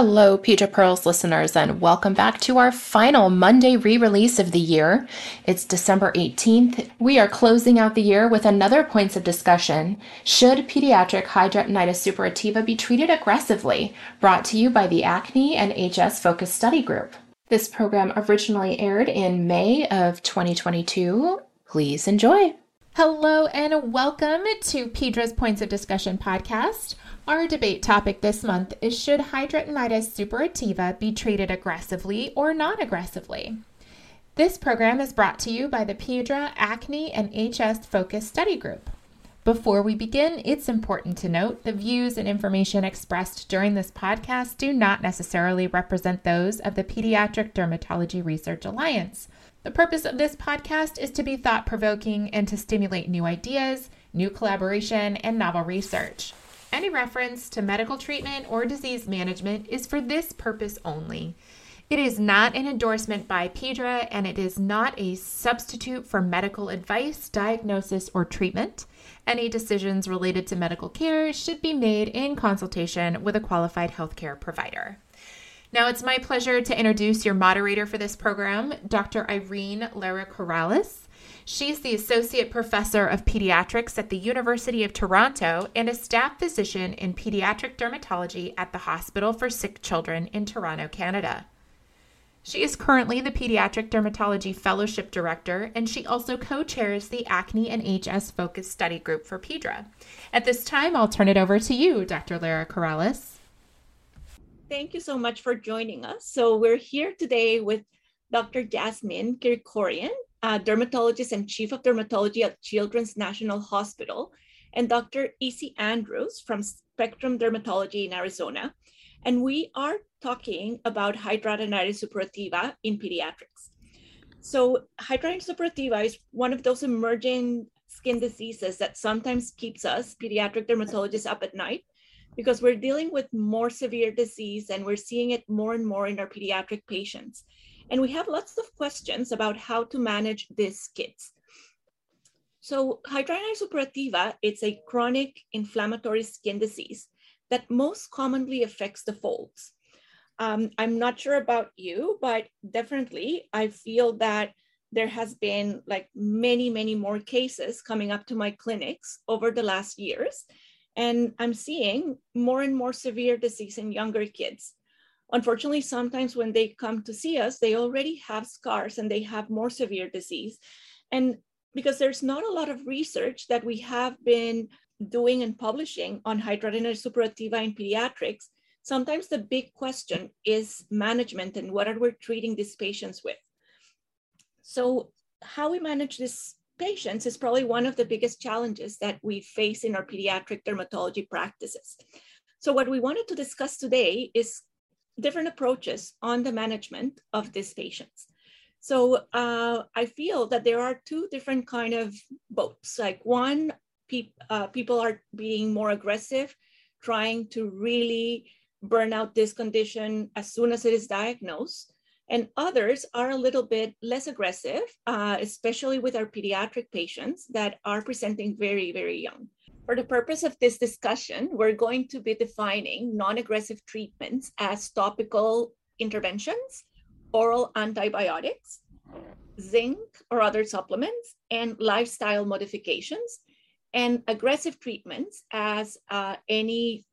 Hello, Pediapearls Pearls listeners, and welcome back to our final Monday re release of the year. It's December 18th. We are closing out the year with another points of discussion. Should pediatric hidradenitis suppurativa be treated aggressively? Brought to you by the Acne and HS Focus Study Group. This program originally aired in May of 2022. Please enjoy. Hello, and welcome to Pedra's Points of Discussion podcast. Our debate topic this month is Should hidradenitis suppurativa be treated aggressively or non aggressively? This program is brought to you by the Pedra Acne and HS Focus Study Group. Before we begin, it's important to note the views and information expressed during this podcast do not necessarily represent those of the Pediatric Dermatology Research Alliance. The purpose of this podcast is to be thought provoking and to stimulate new ideas, new collaboration, and novel research. Any reference to medical treatment or disease management is for this purpose only. It is not an endorsement by Pedra and it is not a substitute for medical advice, diagnosis, or treatment. Any decisions related to medical care should be made in consultation with a qualified healthcare provider. Now, it's my pleasure to introduce your moderator for this program, Dr. Irene Lara Corrales. She's the Associate Professor of Pediatrics at the University of Toronto and a staff physician in pediatric dermatology at the Hospital for Sick Children in Toronto, Canada. She is currently the Pediatric Dermatology Fellowship Director, and she also co chairs the Acne and HS Focus Study Group for PEDRA. At this time, I'll turn it over to you, Dr. Lara Corrales. Thank you so much for joining us. So, we're here today with Dr. Yasmine Kirkorian dermatologist and chief of dermatology at Children's National Hospital, and Dr. Izzy Andrews from Spectrum Dermatology in Arizona. And we are talking about hidradenitis suppurativa in pediatrics. So hidradenitis suppurativa is one of those emerging skin diseases that sometimes keeps us pediatric dermatologists up at night because we're dealing with more severe disease and we're seeing it more and more in our pediatric patients. And we have lots of questions about how to manage these kids. So hidradenitis suppurativa, it's a chronic inflammatory skin disease that most commonly affects the folds. Um, I'm not sure about you, but definitely I feel that there has been like many, many more cases coming up to my clinics over the last years. And I'm seeing more and more severe disease in younger kids. Unfortunately, sometimes when they come to see us, they already have scars and they have more severe disease. And because there's not a lot of research that we have been doing and publishing on hidradenitis suppurativa in pediatrics, sometimes the big question is management and what are we treating these patients with. So how we manage these patients is probably one of the biggest challenges that we face in our pediatric dermatology practices. So what we wanted to discuss today is different approaches on the management of these patients. So uh, I feel that there are two different kind of boats. Like one, pe- uh, people are being more aggressive, trying to really burn out this condition as soon as it is diagnosed. And others are a little bit less aggressive, uh, especially with our pediatric patients that are presenting very, very young. For the purpose of this discussion, we're going to be defining non-aggressive treatments as topical interventions, oral antibiotics, zinc or other supplements, and lifestyle modifications, and aggressive treatments as uh, any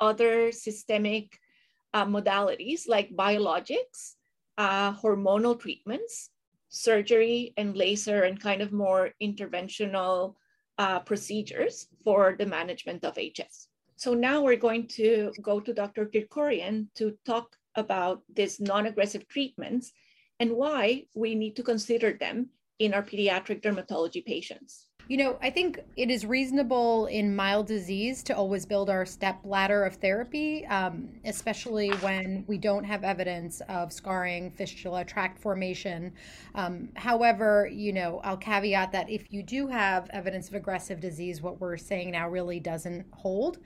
other systemic uh, modalities like biologics, uh, hormonal treatments, surgery and laser, and kind of more interventional uh, procedures for the management of HS. So now we're going to go to Dr. Kirkorian to talk about these non-aggressive treatments and why we need to consider them in our pediatric dermatology patients. You know, I think it is reasonable in mild disease to always build our step ladder of therapy, um, especially when we don't have evidence of scarring, fistula, tract formation. Um, however, you know, I'll caveat that if you do have evidence of aggressive disease, what we're saying now really doesn't hold.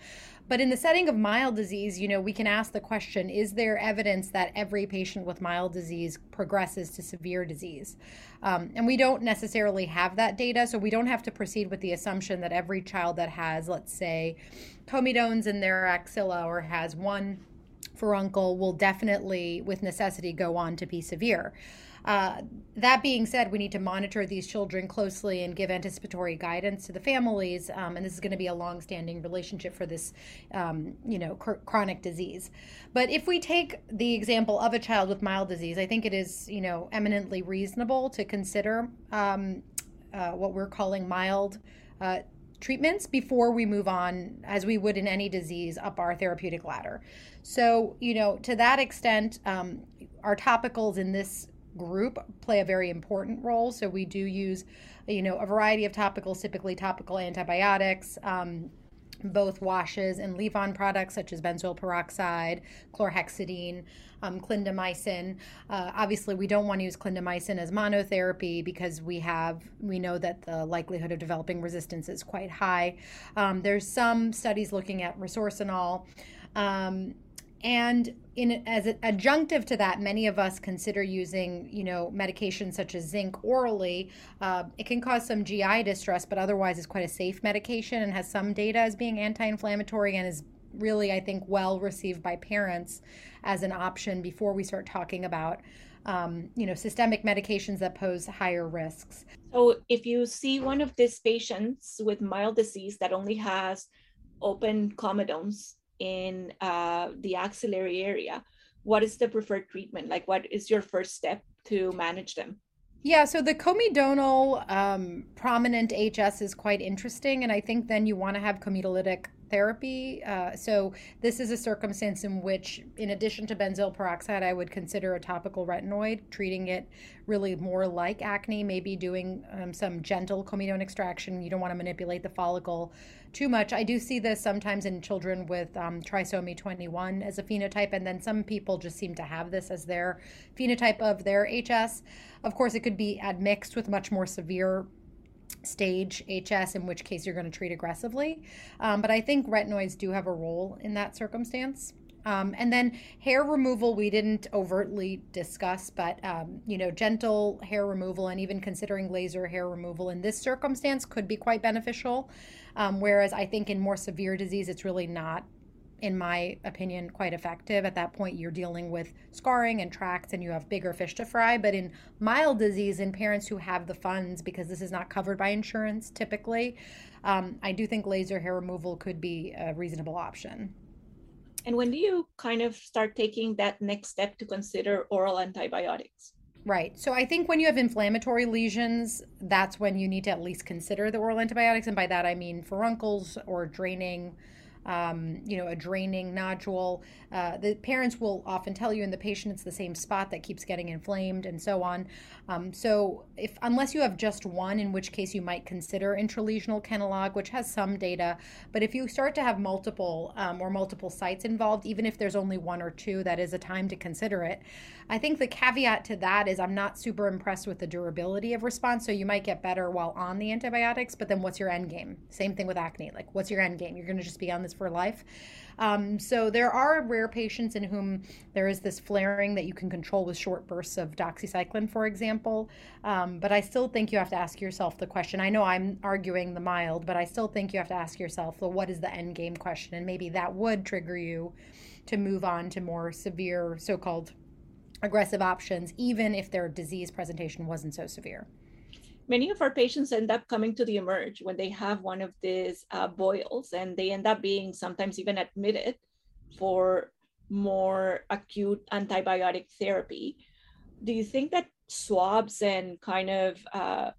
But in the setting of mild disease, you know, we can ask the question is there evidence that every patient with mild disease progresses to severe disease? Um, and we don't necessarily have that data, so we don't have to proceed with the assumption that every child that has, let's say, comedones in their axilla or has one furuncle will definitely, with necessity, go on to be severe. Uh, that being said, we need to monitor these children closely and give anticipatory guidance to the families. Um, and this is going to be a long-standing relationship for this, um, you know, cr- chronic disease. But if we take the example of a child with mild disease, I think it is, you know, eminently reasonable to consider um, uh, what we're calling mild. Uh, treatments before we move on, as we would in any disease, up our therapeutic ladder. So, you know, to that extent, um, our topicals in this group play a very important role. So we do use, you know, a variety of topicals, typically topical antibiotics. Um, both washes and leave-on products such as benzoyl peroxide, chlorhexidine, um, clindamycin. Uh, obviously, we don't want to use clindamycin as monotherapy because we have we know that the likelihood of developing resistance is quite high. Um, there's some studies looking at resorcinol. Um, and in as an adjunctive to that, many of us consider using, you know, medications such as zinc orally. Uh, it can cause some GI distress, but otherwise is quite a safe medication and has some data as being anti-inflammatory and is really, I think, well received by parents as an option before we start talking about, um, you know, systemic medications that pose higher risks. So, if you see one of these patients with mild disease that only has open comedones in uh, the axillary area, what is the preferred treatment? Like, what is your first step to manage them? Yeah, so the comedonal um, prominent HS is quite interesting, and I think then you want to have comedolytic therapy. Uh, so this is a circumstance in which, in addition to benzoyl peroxide, I would consider a topical retinoid, treating it really more like acne, maybe doing um, some gentle comedone extraction. You don't want to manipulate the follicle too much. I do see this sometimes in children with um, trisomy 21 as a phenotype, and then some people just seem to have this as their phenotype of their HS. Of course, it could be admixed with much more severe stage HS, in which case you're going to treat aggressively. Um, but I think retinoids do have a role in that circumstance. Um, and then hair removal, we didn't overtly discuss, but um, you know, gentle hair removal and even considering laser hair removal in this circumstance could be quite beneficial. Um, whereas I think in more severe disease, it's really not in my opinion, quite effective. At that point, you're dealing with scarring and tracts and you have bigger fish to fry. But in mild disease, in parents who have the funds, because this is not covered by insurance typically, um, I do think laser hair removal could be a reasonable option. And when do you kind of start taking that next step to consider oral antibiotics? Right. So I think when you have inflammatory lesions, that's when you need to at least consider the oral antibiotics. And by that, I mean furuncles or draining um, you know, a draining nodule. Uh, the parents will often tell you in the patient it's the same spot that keeps getting inflamed and so on. Um, so, if unless you have just one, in which case you might consider intralesional Kenalog, which has some data. But if you start to have multiple um, or multiple sites involved, even if there's only one or two, that is a time to consider it. I think the caveat to that is I'm not super impressed with the durability of response. So you might get better while on the antibiotics, but then what's your end game? Same thing with acne. Like, what's your end game? You're going to just be on this for life. Um, so there are rare patients in whom there is this flaring that you can control with short bursts of doxycycline, for example. Um, but I still think you have to ask yourself the question. I know I'm arguing the mild, but I still think you have to ask yourself, well, what is the end game question? And maybe that would trigger you to move on to more severe so-called aggressive options, even if their disease presentation wasn't so severe. Many of our patients end up coming to the emerge when they have one of these uh, boils, and they end up being sometimes even admitted for more acute antibiotic therapy. Do you think that swabs and kind of uh,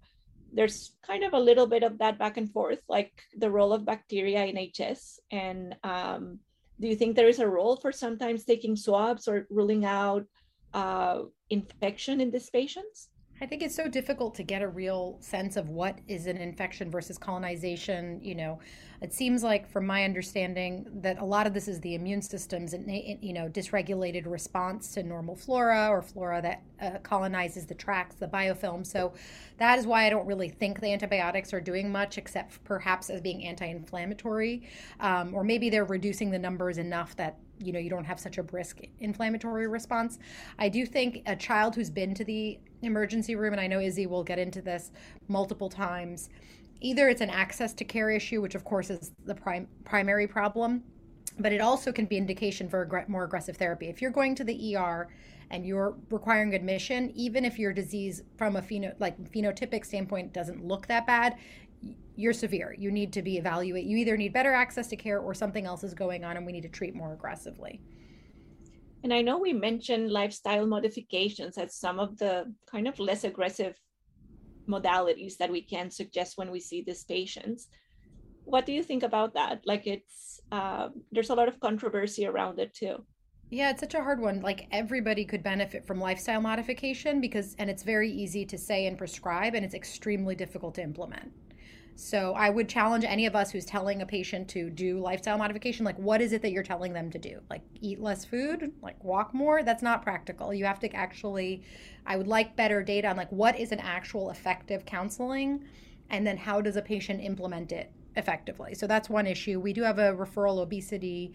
there's kind of a little bit of that back and forth, like the role of bacteria in HS. And um, do you think there is a role for sometimes taking swabs or ruling out uh, infection in these patients? I think it's so difficult to get a real sense of what is an infection versus colonization. You know, it seems like, from my understanding, that a lot of this is the immune system's, you know, dysregulated response to normal flora or flora that uh, colonizes the tracts, the biofilm. So that is why I don't really think the antibiotics are doing much, except perhaps as being anti-inflammatory, um, or maybe they're reducing the numbers enough that you know you don't have such a brisk inflammatory response i do think a child who's been to the emergency room and i know izzy will get into this multiple times either it's an access to care issue which of course is the prim- primary problem but it also can be indication for more aggressive therapy. If you're going to the ER and you're requiring admission, even if your disease from a pheno, like phenotypic standpoint doesn't look that bad, you're severe. You need to be evaluated. You either need better access to care or something else is going on and we need to treat more aggressively. And I know we mentioned lifestyle modifications as some of the kind of less aggressive modalities that we can suggest when we see these patients. What do you think about that? Like it's uh, there's a lot of controversy around it too. Yeah, it's such a hard one. Like everybody could benefit from lifestyle modification because, and it's very easy to say and prescribe, and it's extremely difficult to implement. So I would challenge any of us who's telling a patient to do lifestyle modification, like what is it that you're telling them to do? Like eat less food, like walk more? That's not practical. You have to actually I would like better data on like what is an actual effective counseling and then how does a patient implement it effectively. So that's one issue. We do have a referral obesity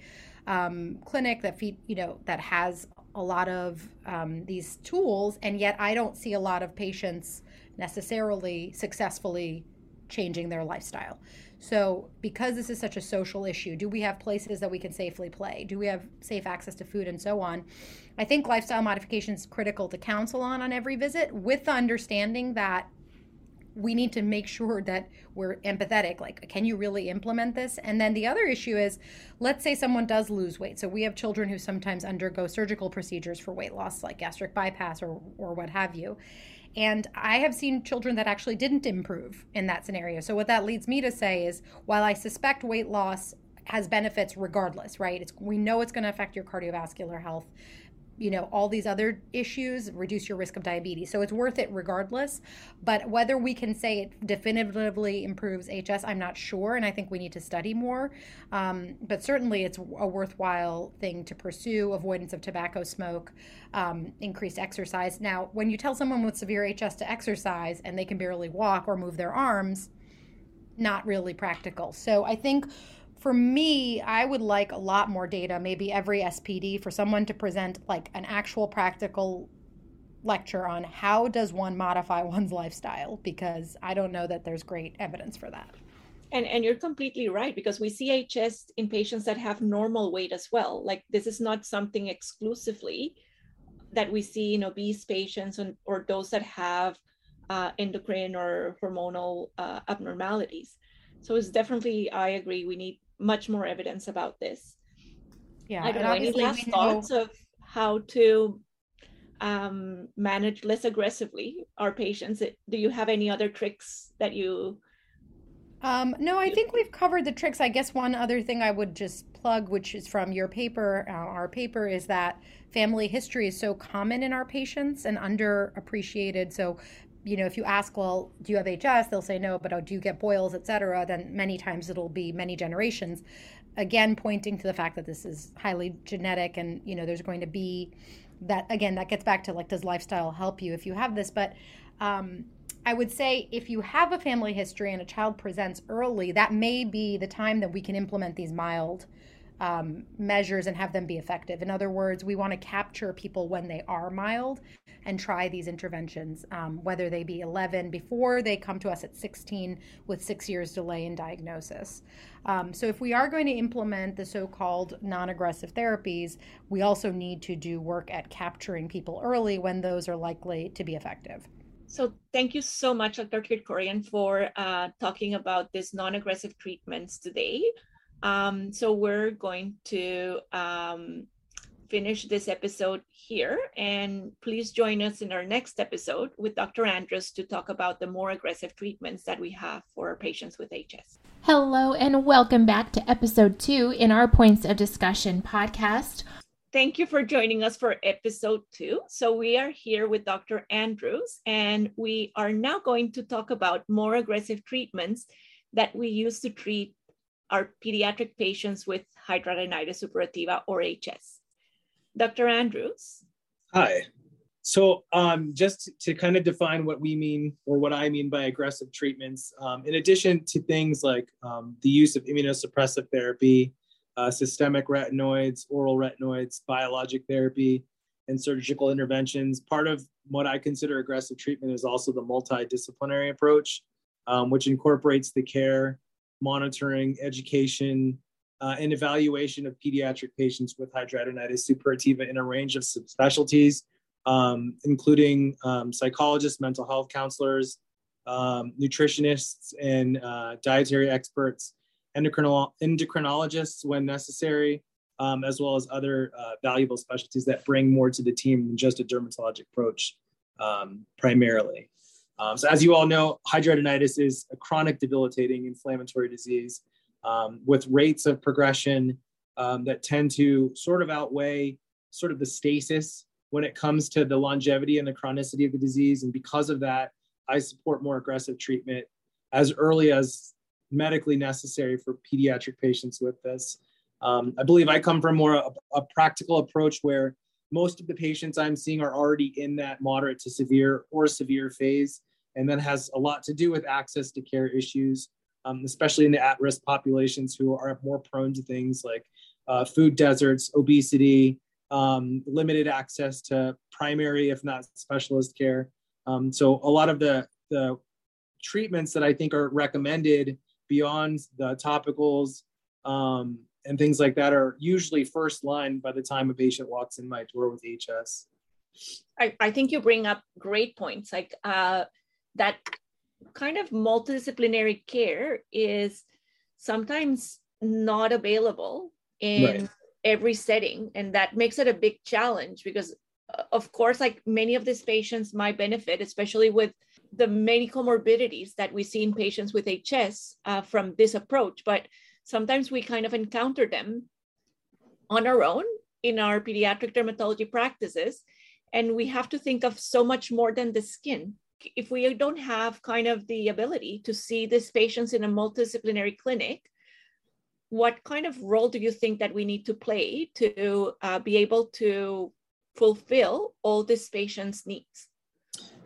um, clinic that feed, you know, that has a lot of um, these tools, and yet I don't see a lot of patients necessarily successfully changing their lifestyle. So, because this is such a social issue, do we have places that we can safely play? Do we have safe access to food and so on? I think lifestyle modification is critical to counsel on on every visit with the understanding that we need to make sure that we're empathetic like can you really implement this and then the other issue is let's say someone does lose weight so we have children who sometimes undergo surgical procedures for weight loss like gastric bypass or or what have you and I have seen children that actually didn't improve in that scenario. So, what that leads me to say is while I suspect weight loss has benefits regardless, right? It's, we know it's going to affect your cardiovascular health you know all these other issues reduce your risk of diabetes. So it's worth it regardless. But whether we can say it definitively improves hs i'm not sure and i think we need to study more. Um, but certainly it's a worthwhile thing to pursue avoidance of tobacco smoke um, increased exercise. Now when you tell someone with severe hs to exercise and they can barely walk or move their arms not really practical. So i think for me, I would like a lot more data, maybe every SPD, for someone to present like an actual practical lecture on how does one modify one's lifestyle because I don't know that there's great evidence for that. And and you're completely right because we see HS in patients that have normal weight as well. Like this is not something exclusively that we see in obese patients and, or those that have uh, endocrine or hormonal uh, abnormalities. So it's definitely, I agree, we need much more evidence about this. Yeah, I don't know any last thoughts know... of how to um, manage less aggressively our patients. Do you have any other tricks that you? Um, no, I think we've covered the tricks. I guess one other thing I would just plug, which is from your paper, uh, our paper, is that family history is so common in our patients and underappreciated. So you know, if you ask, well, do you have HS? They'll say no, but oh, do you get boils, et cetera? Then many times it'll be many generations. Again, pointing to the fact that this is highly genetic and, you know, there's going to be that, again, that gets back to like, does lifestyle help you if you have this? But um, I would say if you have a family history and a child presents early, that may be the time that we can implement these mild um, measures and have them be effective. In other words, we want to capture people when they are mild and try these interventions, um, whether they be 11 before they come to us at 16 with six years delay in diagnosis. Um, so, if we are going to implement the so called non aggressive therapies, we also need to do work at capturing people early when those are likely to be effective. So thank you so much, Dr. Kirkorian, for uh, talking about these non-aggressive treatments today. Um, so we're going to um, finish this episode here. And please join us in our next episode with Dr. Andrews to talk about the more aggressive treatments that we have for patients with HS. Hello, and welcome back to episode two in our Points of Discussion podcast. Thank you for joining us for episode two. So, we are here with Dr. Andrews, and we are now going to talk about more aggressive treatments that we use to treat are pediatric patients with hidradenitis suppurativa or HS. Dr. Andrews. Hi. So, um, just to kind of define what we mean or what I mean by aggressive treatments, um, in addition to things like um, the use of immunosuppressive therapy, uh, systemic retinoids, oral retinoids, biologic therapy, and surgical interventions, part of what I consider aggressive treatment is also the multidisciplinary approach, um, which incorporates the care monitoring, education, uh, and evaluation of pediatric patients with hidradenitis suppurativa in a range of subspecialties, um, including um, psychologists, mental health counselors, um, nutritionists, and uh, dietary experts, endocrinolo- endocrinologists when necessary, um, as well as other uh, valuable specialties that bring more to the team than just a dermatologic approach um, primarily. Um, so, as you all know, hidradenitis is a chronic debilitating inflammatory disease um, with rates of progression um, that tend to sort of outweigh sort of the stasis when it comes to the longevity and the chronicity of the disease. And because of that, I support more aggressive treatment as early as medically necessary for pediatric patients with this. Um, I believe I come from more a, a practical approach where most of the patients I'm seeing are already in that moderate to severe or severe phase, and that has a lot to do with access to care issues um, especially in the at-risk populations who are more prone to things like uh, food deserts, obesity, um, limited access to primary, if not specialist care. Um, so a lot of the, the treatments that I think are recommended beyond the topicals um, and things like that are usually first line by the time a patient walks in my door with HS. I, I think you bring up great points like uh, that kind of multidisciplinary care is sometimes not available in right. every setting and that makes it a big challenge because uh, of course like many of these patients might benefit especially with the many comorbidities that we see in patients with hs uh, from this approach but sometimes we kind of encounter them on our own in our pediatric dermatology practices and we have to think of so much more than the skin if we don't have kind of the ability to see these patients in a multidisciplinary clinic, what kind of role do you think that we need to play to uh, be able to fulfill all these patients' needs?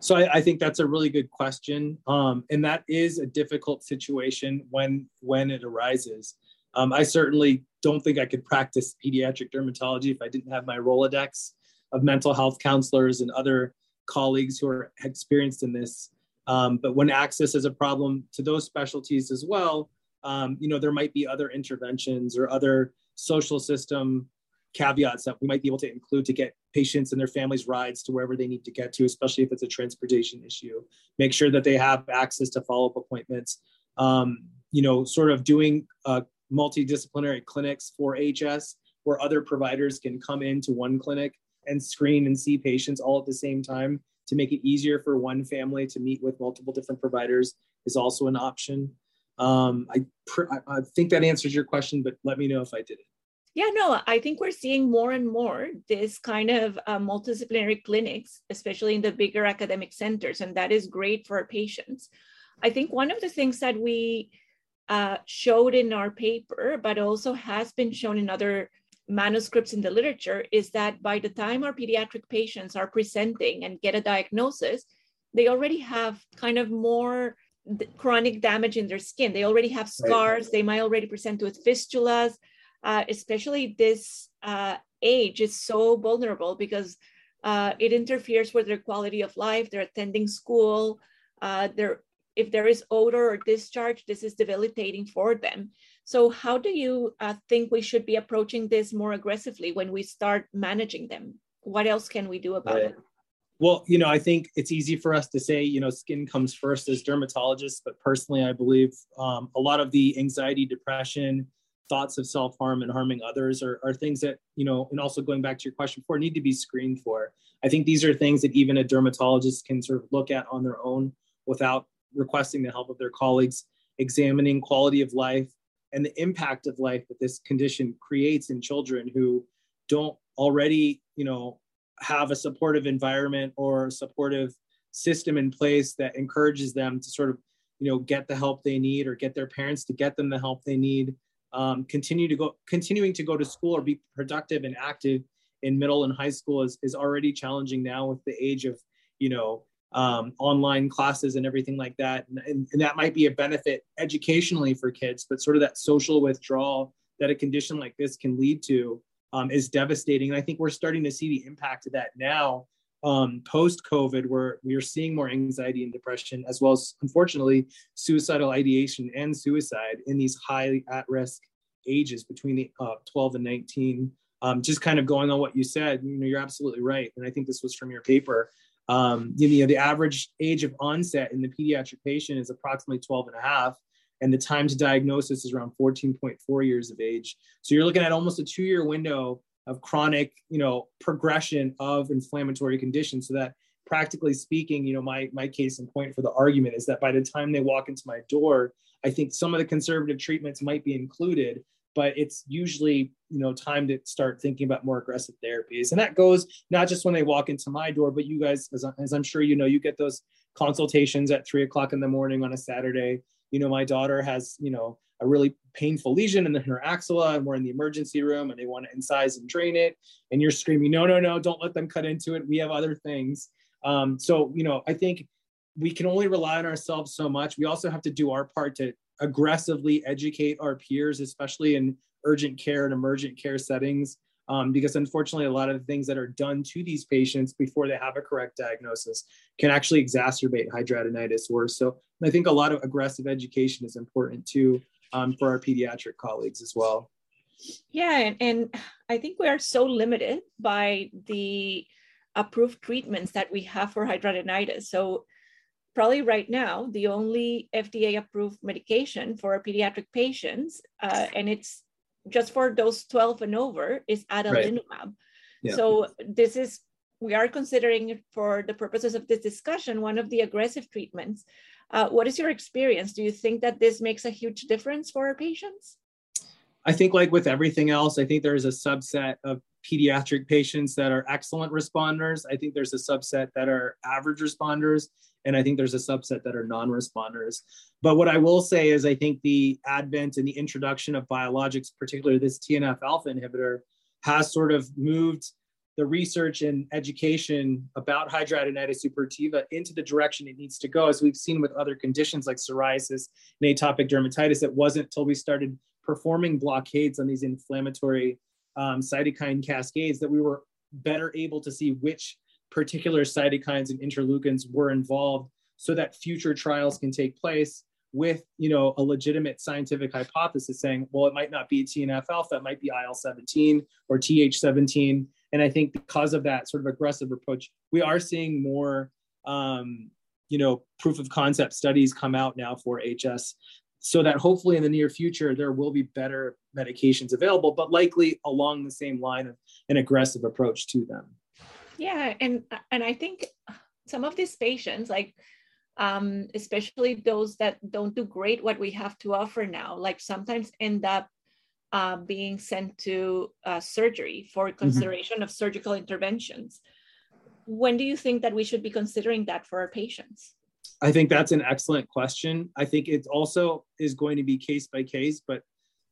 So I, I, think that's a really good question, um, and that is a difficult situation when when it arises. Um, I certainly don't think I could practice pediatric dermatology if I didn't have my Rolodex of mental health counselors and other colleagues who are experienced in this. Um, but when access is a problem to those specialties as well, um, you know, there might be other interventions or other social system caveats that we might be able to include to get patients and their families rides to wherever they need to get to, especially if it's a transportation issue. Make sure that they have access to follow-up appointments. Um, you know, sort of doing uh, multidisciplinary clinics for HS where other providers can come into one clinic and screen and see patients all at the same time to make it easier for one family to meet with multiple different providers is also an option. Um, I, pr- I think that answers your question, but let me know if I didn't. Yeah, no, I think we're seeing more and more this kind of uh, multidisciplinary clinics, especially in the bigger academic centers, and that is great for our patients. I think one of the things that we uh, showed in our paper, but also has been shown in other manuscripts in the literature is that by the time our pediatric patients are presenting and get a diagnosis, they already have kind of more chronic damage in their skin. They already have scars. Right. They might already present with fistulas. Uh, especially this uh, age is so vulnerable because uh, it interferes with their quality of life. They're attending school. Uh, they're if there is odor or discharge, this is debilitating for them. So, how do you uh, think we should be approaching this more aggressively when we start managing them? What else can we do about right. it? Well, you know, I think it's easy for us to say, you know, skin comes first as dermatologists, but personally, I believe um, a lot of the anxiety, depression, thoughts of self harm and harming others are, are things that, you know, and also going back to your question before, need to be screened for. I think these are things that even a dermatologist can sort of look at on their own without requesting the help of their colleagues, examining quality of life, and the impact of life that this condition creates in children who don't already you know have a supportive environment or supportive system in place that encourages them to sort of you know get the help they need or get their parents to get them the help they need um, continue to go continuing to go to school or be productive and active in middle and high school is, is already challenging now with the age of you know um, online classes and everything like that. And, and, and, that might be a benefit educationally for kids, but sort of that social withdrawal that a condition like this can lead to um, is devastating. And I think we're starting to see the impact of that now um, post COVID, where we are seeing more anxiety and depression, as well as unfortunately suicidal ideation and suicide in these highly at risk ages between the uh, 12 and 19. Um, just kind of going on what you said, you know, you're absolutely right. And I think this was from your paper. Um, you know, the average age of onset in the pediatric patient is approximately 12 and a half, and the time to diagnosis is around 14.4 years of age. So you're looking at almost a two year window of chronic, you know, progression of inflammatory conditions so that practically speaking, you know, my my case in point for the argument is that by the time they walk into my door, I think some of the conservative treatments might be included, but it's usually you know time to start thinking about more aggressive therapies, and that goes not just when they walk into my door, but you guys, as, as I'm sure you know, you get those consultations at three o'clock in the morning on a Saturday. You know, my daughter has you know a really painful lesion in her axilla and we're in the emergency room and they want to incise and drain it and you're screaming no no no don't let them cut into it we have other things um, so, you know, I think we can only rely on ourselves so much. We also have to do our part to aggressively educate our peers, especially in urgent care and emergent care settings. Um, because unfortunately, a lot of the things that are done to these patients before they have a correct diagnosis can actually exacerbate hidradenitis worse. So I think a lot of aggressive education is important too um, for our pediatric colleagues as well. Yeah, and, and I think we are so limited by the approved treatments that we have for hidradenitis. So probably right now, the only FDA approved medication for pediatric patients, uh, and it's just for those 12 and over, is adalimumab. Right. Yeah. So this is, we are considering for the purposes of this discussion, one of the aggressive treatments. Uh, what is your experience? Do you think that this makes a huge difference for our patients? I think, like with everything else, I think there is a subset of pediatric patients that are excellent responders. I think there's a subset that are average responders. And I think there's a subset that are non responders. But what I will say is, I think the advent and the introduction of biologics, particularly this TNF alpha inhibitor, has sort of moved the research and education about hidradenitis suppurativa into the direction it needs to go. As we've seen with other conditions like psoriasis and atopic dermatitis, it wasn't until we started performing blockades on these inflammatory um, cytokine cascades that we were better able to see which particular cytokines and interleukins were involved so that future trials can take place with you know a legitimate scientific hypothesis saying well it might not be tnf alpha it might be il-17 or th17 and i think because of that sort of aggressive approach we are seeing more um, you know proof of concept studies come out now for hs so that hopefully in the near future there will be better medications available but likely along the same line of an aggressive approach to them. Yeah and and i think some of these patients like um, especially those that don't do great what we have to offer now like sometimes end up uh, being sent to uh, surgery for mm-hmm. consideration mm-hmm. of surgical interventions when do you think that we should be considering that for our patients I think that's an excellent question. I think it also is going to be case by case, but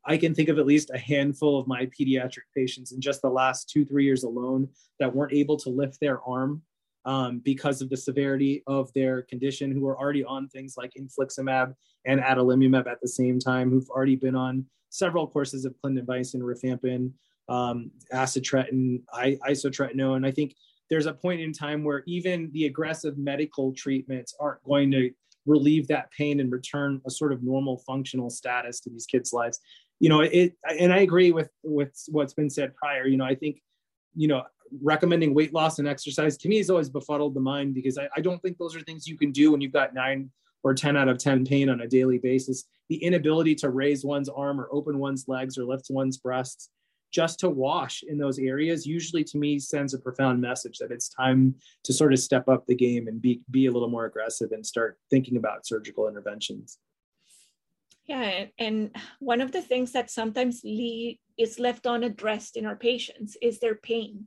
I can think of at least a handful of my pediatric patients in just the last two, three years alone that weren't able to lift their arm um, because of the severity of their condition, who are already on things like infliximab and adalimumab at the same time, who've already been on several courses of clindamycin, rifampin, um, acitretin, isotretinoin. And I think there's a point in time where even the aggressive medical treatments aren't going to relieve that pain and return a sort of normal functional status to these kids' lives. You know, it and I agree with with what's been said prior. You know, I think, you know, recommending weight loss and exercise to me has always befuddled the mind because I, I don't think those are things you can do when you've got nine or 10 out of 10 pain on a daily basis. The inability to raise one's arm or open one's legs or lift one's breasts just to wash in those areas usually to me sends a profound message that it's time to sort of step up the game and be be a little more aggressive and start thinking about surgical interventions yeah and one of the things that sometimes is left unaddressed in our patients is their pain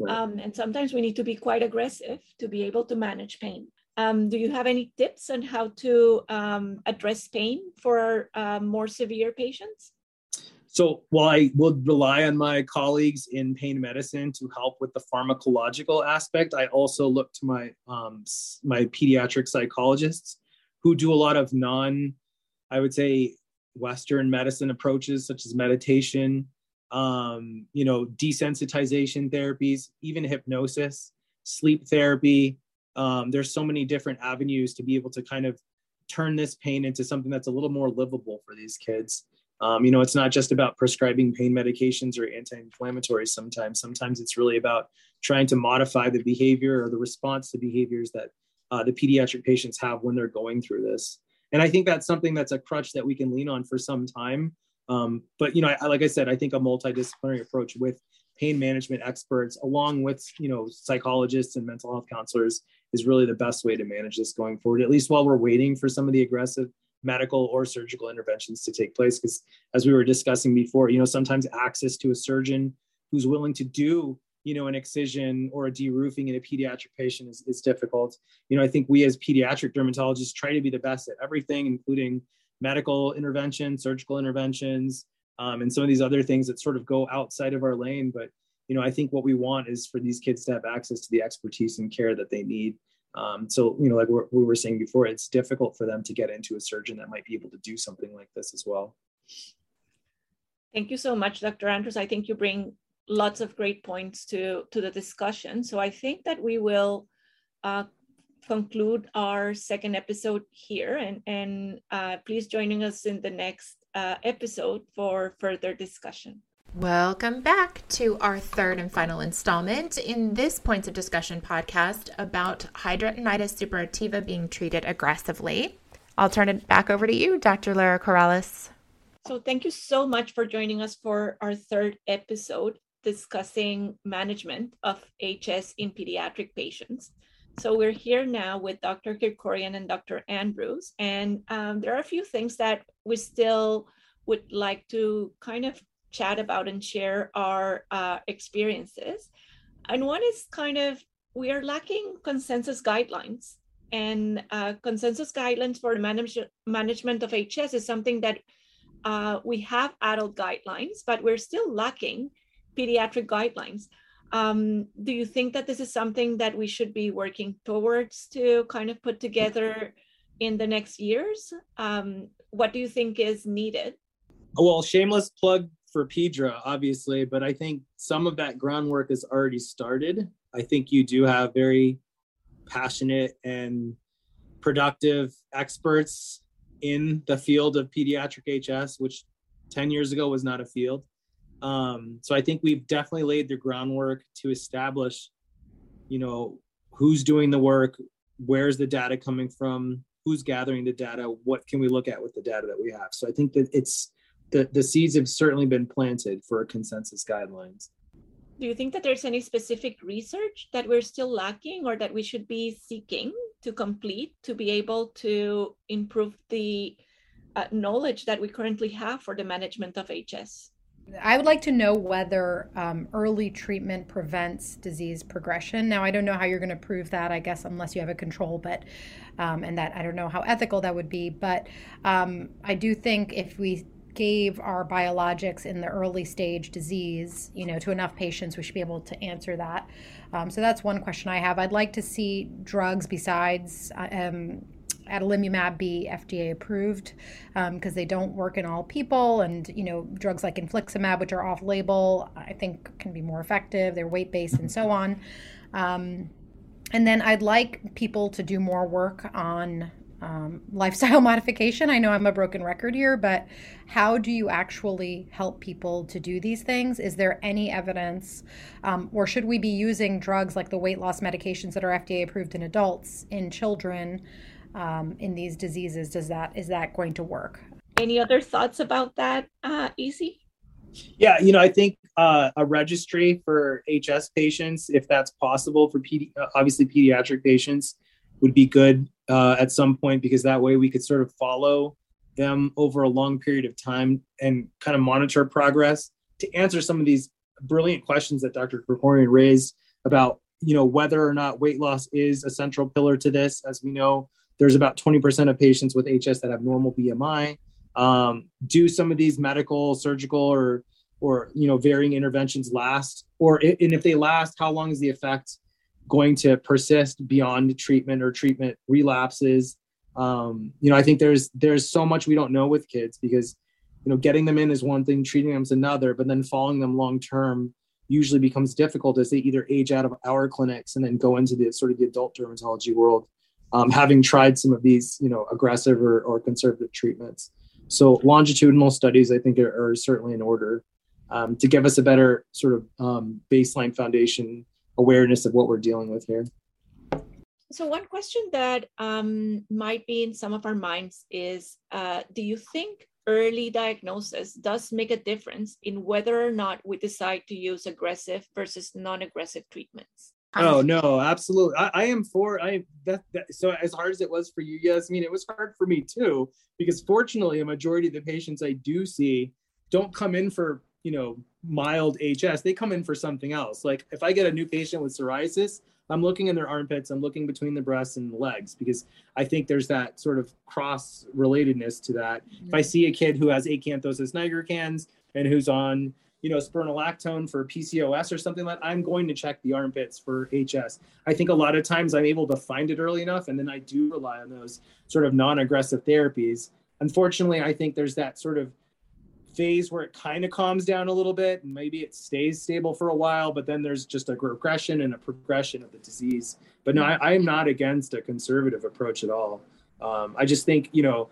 right. um, and sometimes we need to be quite aggressive to be able to manage pain um, do you have any tips on how to um, address pain for uh, more severe patients so while I will rely on my colleagues in pain medicine to help with the pharmacological aspect, I also look to my um, my pediatric psychologists who do a lot of non, I would say, Western medicine approaches such as meditation, um, you know, desensitization therapies, even hypnosis, sleep therapy. Um, there's so many different avenues to be able to kind of turn this pain into something that's a little more livable for these kids Um, you know, it's not just about prescribing pain medications or anti-inflammatories. Sometimes, sometimes it's really about trying to modify the behavior or the response to behaviors that uh, the pediatric patients have when they're going through this. And I think that's something that's a crutch that we can lean on for some time. Um, but you know, I, like I said, I think a multidisciplinary approach with pain management experts, along with you know psychologists and mental health counselors, is really the best way to manage this going forward. At least while we're waiting for some of the aggressive medical or surgical interventions to take place, because as we were discussing before, you know, sometimes access to a surgeon who's willing to do you know an excision or a deroofing in a pediatric patient is, is difficult you know i think we as pediatric dermatologists try to be the best at everything including medical intervention surgical interventions um, and some of these other things that sort of go outside of our lane. But you know, I think what we want is for these kids to have access to the expertise and care that they need. Um, so you know, like we were saying before, it's difficult for them to get into a surgeon that might be able to do something like this as well. Thank you so much, Dr. Andrews. I think you bring lots of great points to to the discussion. So I think that we will uh, conclude our second episode here, and and uh, please joining us in the next uh, episode for further discussion. Welcome back to our third and final installment in this Points of Discussion podcast about hidradenitis suppurativa being treated aggressively. I'll turn it back over to you, Dr. Lara Corrales. So, thank you so much for joining us for our third episode discussing management of HS in pediatric patients. So we're here now with Dr. Kirkorian and Dr. Andrews, and um, there are a few things that we still would like to kind of chat about and share our uh, experiences. And one is kind of we are lacking consensus guidelines, and uh, consensus guidelines for manage- management of HS is something that uh, we have adult guidelines, but we're still lacking pediatric guidelines. Um, do you think that this is something that we should be working towards to kind of put together in the next years? Um, what do you think is needed? Well, shameless plug for Pedra, obviously, but I think some of that groundwork has already started. I think you do have very passionate and productive experts in the field of pediatric HS, which 10 years ago was not a field. Um, so I think we've definitely laid the groundwork to establish, you know, who's doing the work, where's the data coming from, who's gathering the data, what can we look at with the data that we have. So I think that it's the, the seeds have certainly been planted for a consensus guidelines. Do you think that there's any specific research that we're still lacking or that we should be seeking to complete to be able to improve the uh, knowledge that we currently have for the management of HS? I would like to know whether um, early treatment prevents disease progression. Now, I don't know how you're going to prove that, I guess, unless you have a control, but um, and that I don't know how ethical that would be. But um, I do think if we gave our biologics in the early stage disease, you know, to enough patients, we should be able to answer that. Um, so that's one question I have. I'd like to see drugs besides uh, um, adalimumab be FDA approved because um, they don't work in all people, and you know drugs like infliximab, which are off-label, I think can be more effective. They're weight-based and so on. Um, and then I'd like people to do more work on um, lifestyle modification. I know I'm a broken record here, but how do you actually help people to do these things? Is there any evidence, um, or should we be using drugs like the weight loss medications that are FDA approved in adults in children? Um, in these diseases does that is that going to work? Any other thoughts about that uh, Izzy yeah you know i think uh, a registry for hs patients if that's possible for pedi- uh, obviously pediatric patients would be good uh, at some point because that way we could sort of follow them over a long period of time and kind of monitor progress. To answer some of these brilliant questions that dr Kirkorian raised about you know whether or not weight loss is a central pillar to this as we know there's about 20% of patients with HS that have normal BMI. Um, do some of these medical, surgical, or or you know varying interventions last? Or and if they last, how long is the effect going to persist beyond treatment or treatment relapses? Um, you know, I think there's there's so much we don't know with kids because you know getting them in is one thing, treating them is another, but then following them long term usually becomes difficult as they either age out of our clinics and then go into the sort of the adult dermatology world um, having tried some of these, you know, aggressive or, or conservative treatments. so longitudinal studies, I think, are, are certainly in order um, to give us a better sort of um, baseline foundation awareness of what we're dealing with here. So one question that um, might be in some of our minds is, uh, do you think early diagnosis does make a difference in whether or not we decide to use aggressive versus non-aggressive treatments? Oh no, absolutely. I, I am for I that, that, so as hard as it was for you, yes, I mean it was hard for me too, because fortunately a majority of the patients I do see don't come in for, you know, mild HS. They come in for something else. Like if I get a new patient with psoriasis, I'm looking in their armpits, I'm looking between the breasts and the legs because I think there's that sort of cross relatedness to that. Mm-hmm. If I see a kid who has acanthosis nigricans and who's on, you know, spironolactone for PCOS or something like I'm going to check the armpits for HS. I think a lot of times I'm able to find it early enough and then I do rely on those sort of non-aggressive therapies. Unfortunately, I think there's that sort of phase where it kind of calms down a little bit and maybe it stays stable for a while, but then there's just a regression and a progression of the disease. But no, I, am not against a conservative approach at all. Um, I just think, you know,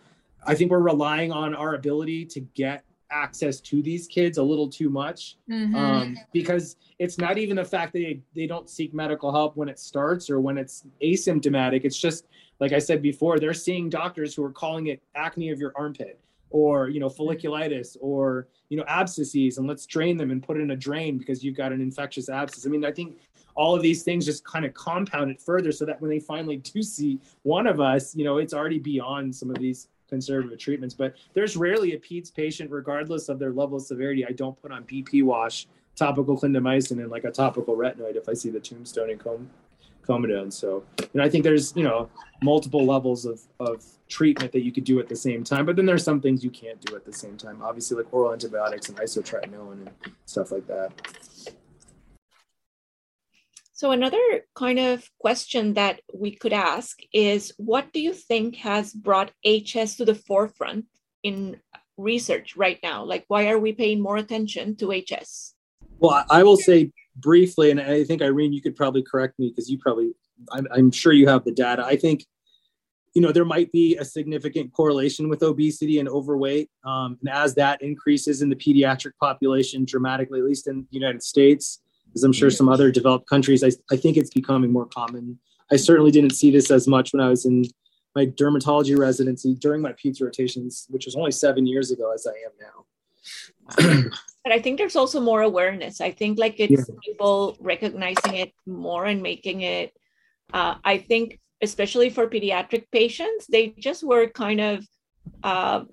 I think we're relying on our ability to get access to these kids a little too much mm-hmm. um, because it's not even the fact that they, they don't seek medical help when it starts or when it's asymptomatic. It's just, like I said before, they're seeing doctors who are calling it acne of your armpit or you know folliculitis or you know abscesses and let's drain them and put it in a drain because you've got an infectious abscess i mean i think all of these things just kind of compound it further so that when they finally do see one of us you know it's already beyond some of these conservative treatments but there's rarely a peds patient regardless of their level of severity i don't put on bp wash topical clindamycin and like a topical retinoid if i see the tombstone and comb comedone. So, you know, I think there's, you know, multiple levels of, of treatment that you could do at the same time, but then there's some things you can't do at the same time. Obviously, like oral antibiotics and isotretinoin and stuff like that. So, another kind of question that we could ask is what do you think has brought HS to the forefront in research right now? Like, why are we paying more attention to HS? Well, I will say briefly, and I think Irene, you could probably correct me because you probably, I'm, I'm sure you have the data. I think, you know, there might be a significant correlation with obesity and overweight, um, and as that increases in the pediatric population dramatically, at least in the United States, as I'm sure some other developed countries, I, I think it's becoming more common. I certainly didn't see this as much when I was in my dermatology residency during my peds rotations, which was only seven years ago, as I am now. but I think there's also more awareness. I think like it's yeah. people recognizing it more and making it. Uh, I think especially for pediatric patients, they just were kind of uh,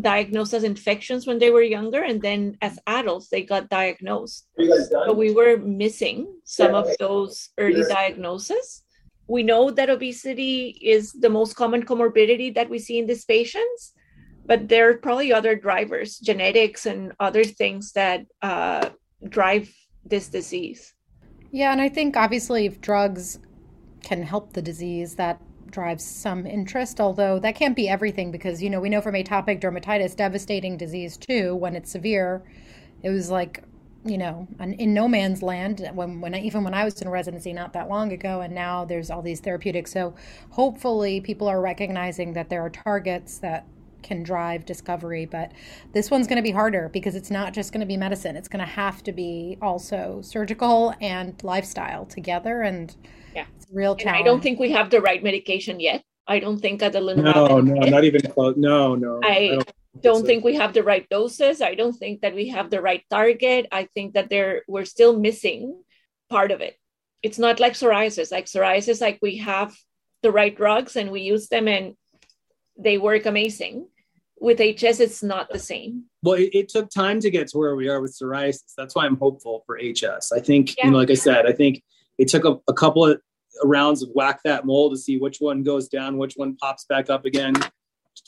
diagnosed as infections when they were younger, and then as adults they got diagnosed. So we were missing some of those early diagnoses. We know that obesity is the most common comorbidity that we see in these patients but there are probably other drivers, genetics and other things that uh, drive this disease. Yeah, and I think obviously if drugs can help the disease, that drives some interest, although that can't be everything because, you know, we know from atopic dermatitis, devastating disease too, when it's severe, it was like, you know, in no man's land when, when I, even when I was in residency not that long ago, and now there's all these therapeutics. So hopefully people are recognizing that there are targets that can drive discovery. But this one's going to be harder because it's not just going to be medicine. It's going to have to be also surgical and lifestyle together. And yeah, it's real challenge. I don't think we have the right medication yet. I don't think adalimumab. No, no, not even close. No, no. I, I don't, don't think we have the right doses. I don't think that we have the right target. I think that there we're still missing part of it. It's not like psoriasis. Like psoriasis, like we have the right drugs and we use them and they work amazing with HS, it's not the same. Well, it, it, took time to get to where we are with psoriasis. That's why I'm hopeful for HS. I think, yeah. you know, like I said, I think it took a, a, couple of rounds of whack that mole to see which one goes down, which one pops back up again.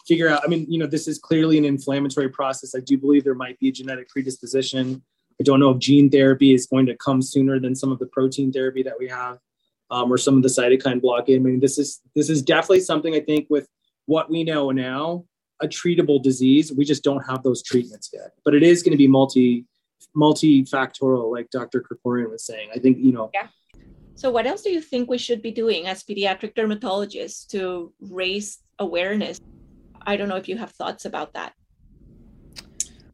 Figure out, I mean, you know, this is clearly an inflammatory process. I do believe there might be a genetic predisposition. I don't know if gene therapy is going to come sooner than some of the protein therapy that we have, um, or some of the cytokine blockade. I mean, this is this is definitely something I think with what we know now a treatable disease. We just don't have those treatments yet. But it is going to be multi multifactorial, like Dr. Kirkorian was saying. I think, you know. Yeah. So what else do you think we should be doing as pediatric dermatologists to raise awareness? I don't know if you have thoughts about that.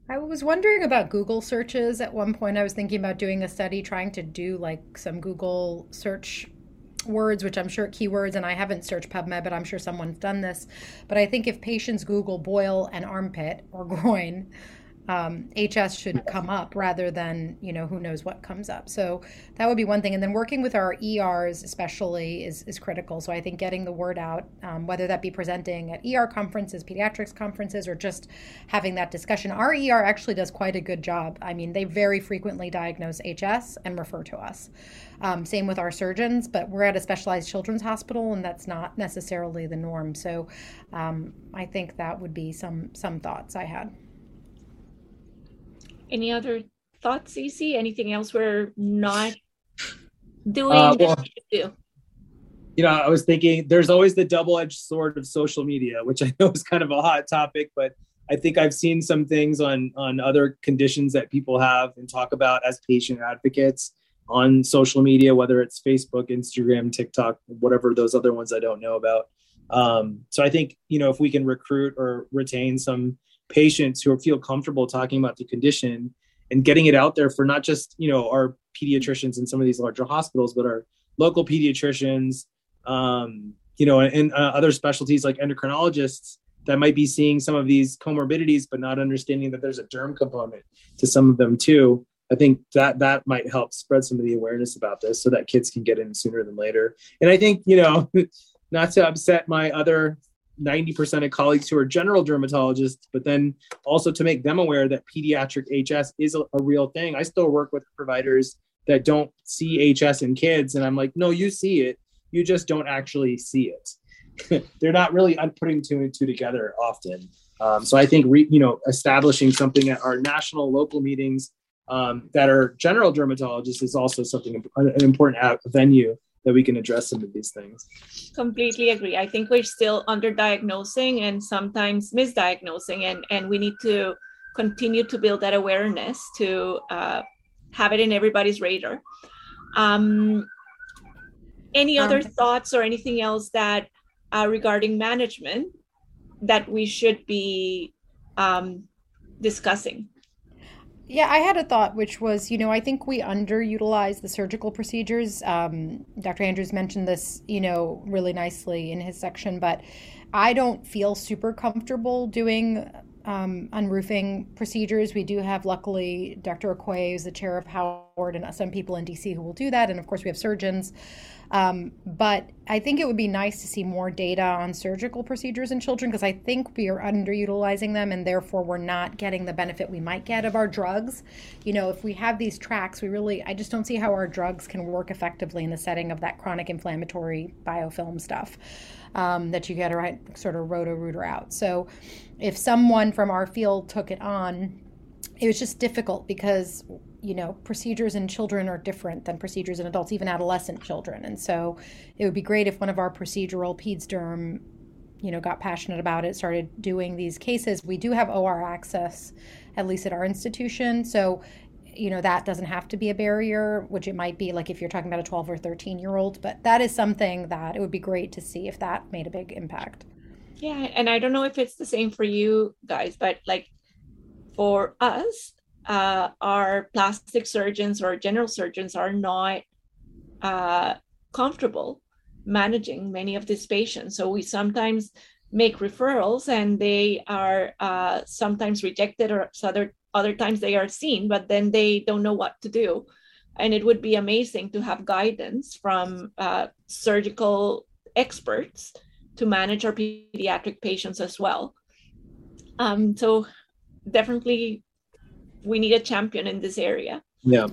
I was wondering about Google searches. At one point, I was thinking about doing a study trying to do like some Google search words, which I'm sure keywords, and I haven't searched PubMed, but I'm sure someone's done this. But I think if patients Google boil and armpit or groin, um, HS should come up rather than you know who knows what comes up. So that would be one thing. And then working with our ERs especially is is critical. So I think getting the word out, um, whether that be presenting at ER conferences, pediatrics conferences, or just having that discussion. Our ER actually does quite a good job. I mean, they very frequently diagnose HS and refer to us. Um, same with our surgeons, but we're at a specialized children's hospital, and that's not necessarily the norm. So um, I think that would be some some thoughts I had. Any other thoughts, Cece? Anything else we're not doing uh, well, do? You know, I was thinking there's always the double-edged sword of social media, which I know is kind of a hot topic, but I think I've seen some things on on other conditions that people have and talk about as patient advocates on social media, whether it's Facebook, Instagram, TikTok, whatever those other ones I don't know about. Um, so I think you know if we can recruit or retain some patients who feel comfortable talking about the condition and getting it out there for not just you know our pediatricians in some of these larger hospitals, but our local pediatricians, um, you know, and uh, other specialties like endocrinologists that might be seeing some of these comorbidities, but not understanding that there's a derm component to some of them too. I think that that might help spread some of the awareness about this so that kids can get in sooner than later. And I think, you know, not to upset my other 90% of colleagues who are general dermatologists, but then also to make them aware that pediatric HS is a, a, real thing. I still work with providers that don't see HS in kids, and I'm like, no, you see it, you just don't actually see it. They're not really putting two and two together often. Um, so I think re, you know establishing something at our national local meetings um, that are general dermatologists is also something an important venue that we can address some of these things. Completely agree. I think we're still underdiagnosing and sometimes misdiagnosing, and, and we need to continue to build that awareness to uh, have it in everybody's radar. Um, any other um, thoughts or anything else that uh, regarding management that we should be um, discussing? Yeah, I had a thought, which was, you know, I think we underutilize the surgical procedures. Um, Dr. Andrews mentioned this, you know, really nicely in his section, but I don't feel super comfortable doing um, unroofing procedures. We do have, luckily, Dr. Okoye, who's the chair of Howard, and some people in DC who will do that. And of course, we have surgeons. Um, but I think it would be nice to see more data on surgical procedures in children because I think we are underutilizing them and therefore we're not getting the benefit we might get of our drugs. You know, if we have these tracks, we really, I just don't see how our drugs can work effectively in the setting of that chronic inflammatory biofilm stuff um, that you get right sort of roto rooter out. So if someone from our field took it on, it was just difficult because you know procedures in children are different than procedures in adults even adolescent children. And so it would be great if one of our procedural peds derm you know got passionate about it started doing these cases. We do have or access at least at our institution. So you know that doesn't have to be a barrier which it might be like if you're talking about a 12 or 13 year old but that is something that it would be great to see if that made a big impact. Yeah and i don't know if it's the same for you guys but like for us uh, our plastic surgeons or general surgeons are not uh, comfortable managing many of these patients. So we sometimes make referrals and they are uh, sometimes rejected or other, other times they are seen, but then they don't know what to do. And it would be amazing to have guidance from uh, surgical experts to manage our pediatric patients as well. Um, so definitely we need a champion in this area. Yeah.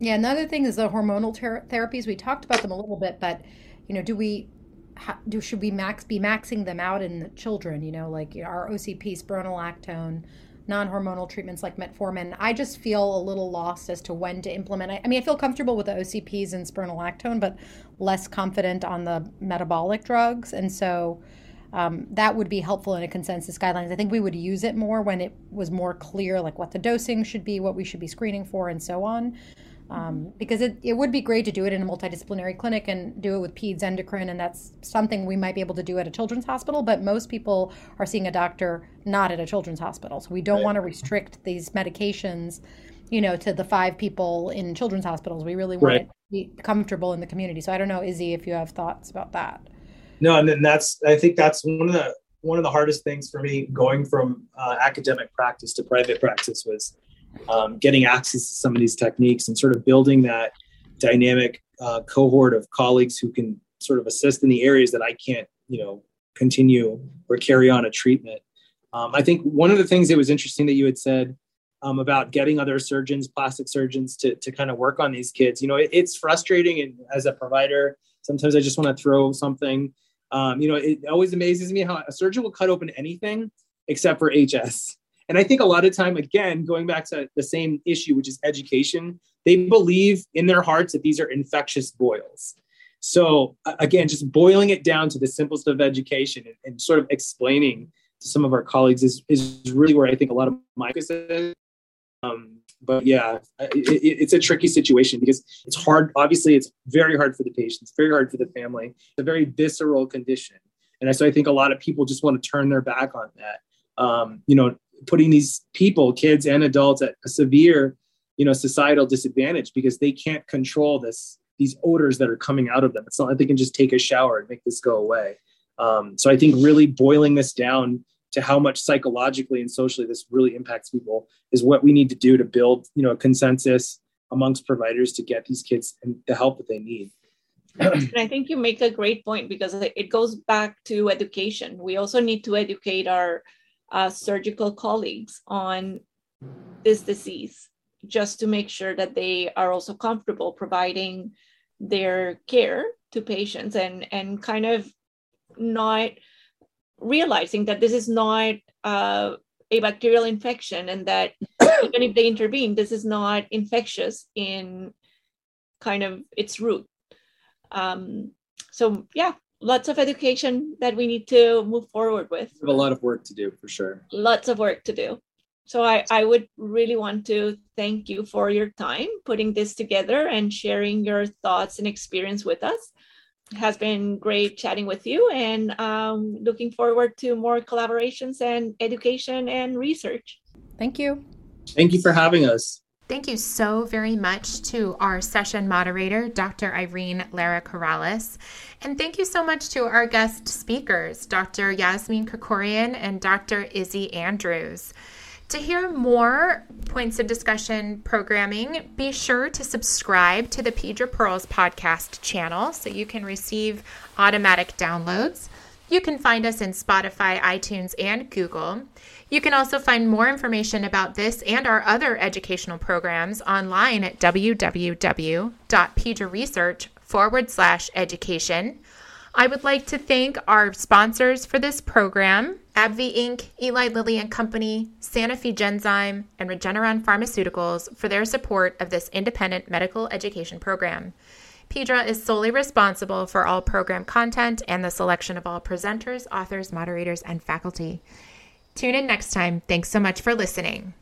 Yeah. Another thing is the hormonal ter- therapies. We talked about them a little bit, but you know, do we do should we max be maxing them out in the children? You know, like our OCP, spironolactone, non-hormonal treatments like metformin. I just feel a little lost as to when to implement. I, I mean, I feel comfortable with the OCPs and spironolactone, but less confident on the metabolic drugs, and so um, that would be helpful in a consensus guidelines. I think we would use it more when it was more clear, like what the dosing should be, what we should be screening for, and so on. Um, because it, it would be great to do it in a multidisciplinary clinic and do it with peds endocrine, and that's something we might be able to do at a children's hospital. But most people are seeing a doctor not at a children's hospital, so we don't right. want to restrict these medications, you know, to the five people in children's hospitals. We really want right. it to be comfortable in the community. So I don't know, Izzy, if you have thoughts about that. No, and then that's I think that's one of the one of the hardest things for me going from uh, academic practice to private practice was um, getting access to some of these techniques and sort of building that dynamic uh, cohort of colleagues who can sort of assist in the areas that I can't, you know, continue or carry on a treatment. Um, I think one of the things that was interesting that you had said um, about getting other surgeons, plastic surgeons, to to kind of work on these kids. You know, it, it's frustrating, and as a provider, sometimes I just want to throw something. Um, you know, it always amazes me how a surgeon will cut open anything except for HS. And I think a lot of time, again, going back to the same issue, which is education, they believe in their hearts that these are infectious boils. So again, just boiling it down to the simplest of education and, and sort of explaining to some of our colleagues is, is really where I think a lot of my focus is. Um, but yeah, it, it, it's a tricky situation because it's hard. Obviously, it's very hard for the patients, very hard for the family. It's a very visceral condition, and so I think a lot of people just want to turn their back on that. Um, you know, putting these people, kids and adults, at a severe, you know, societal disadvantage because they can't control this these odors that are coming out of them. It's not like they can just take a shower and make this go away. Um, so I think really boiling this down to how much psychologically and socially this really impacts people is what we need to do to build, you know, a consensus amongst providers to get these kids and the help that they need. and I think you make a great point because it goes back to education. We also need to educate our uh, surgical colleagues on this disease just to make sure that they are also comfortable providing their care to patients and and kind of not realizing that this is not uh, a bacterial infection and that even if they intervene this is not infectious in kind of its root um, so yeah lots of education that we need to move forward with. We have a lot of work to do for sure. Lots of work to do. So I, I would really want to thank you for your time putting this together and sharing your thoughts and experience with us. It has been great chatting with you and um, looking forward to more collaborations and education and research. Thank you. Thank you for having us. Thank you so very much to our session moderator, Dr. Irene Lara Corrales. And thank you so much to our guest speakers, Dr. Yasmine Kirkorian and Dr. Izzy Andrews. To hear more points of discussion programming, be sure to subscribe to the Pedra Pearls podcast channel so you can receive automatic downloads. You can find us in Spotify, iTunes, and Google. You can also find more information about this and our other educational programs online at www.pedraresearch forward slash education. I would like to thank our sponsors for this program AbbVie Inc., Eli Lilly and Company, Sanofi Genzyme, and Regeneron Pharmaceuticals for their support of this independent medical education program. Pedra is solely responsible for all program content and the selection of all presenters, authors, moderators, and faculty. Tune in next time. Thanks so much for listening.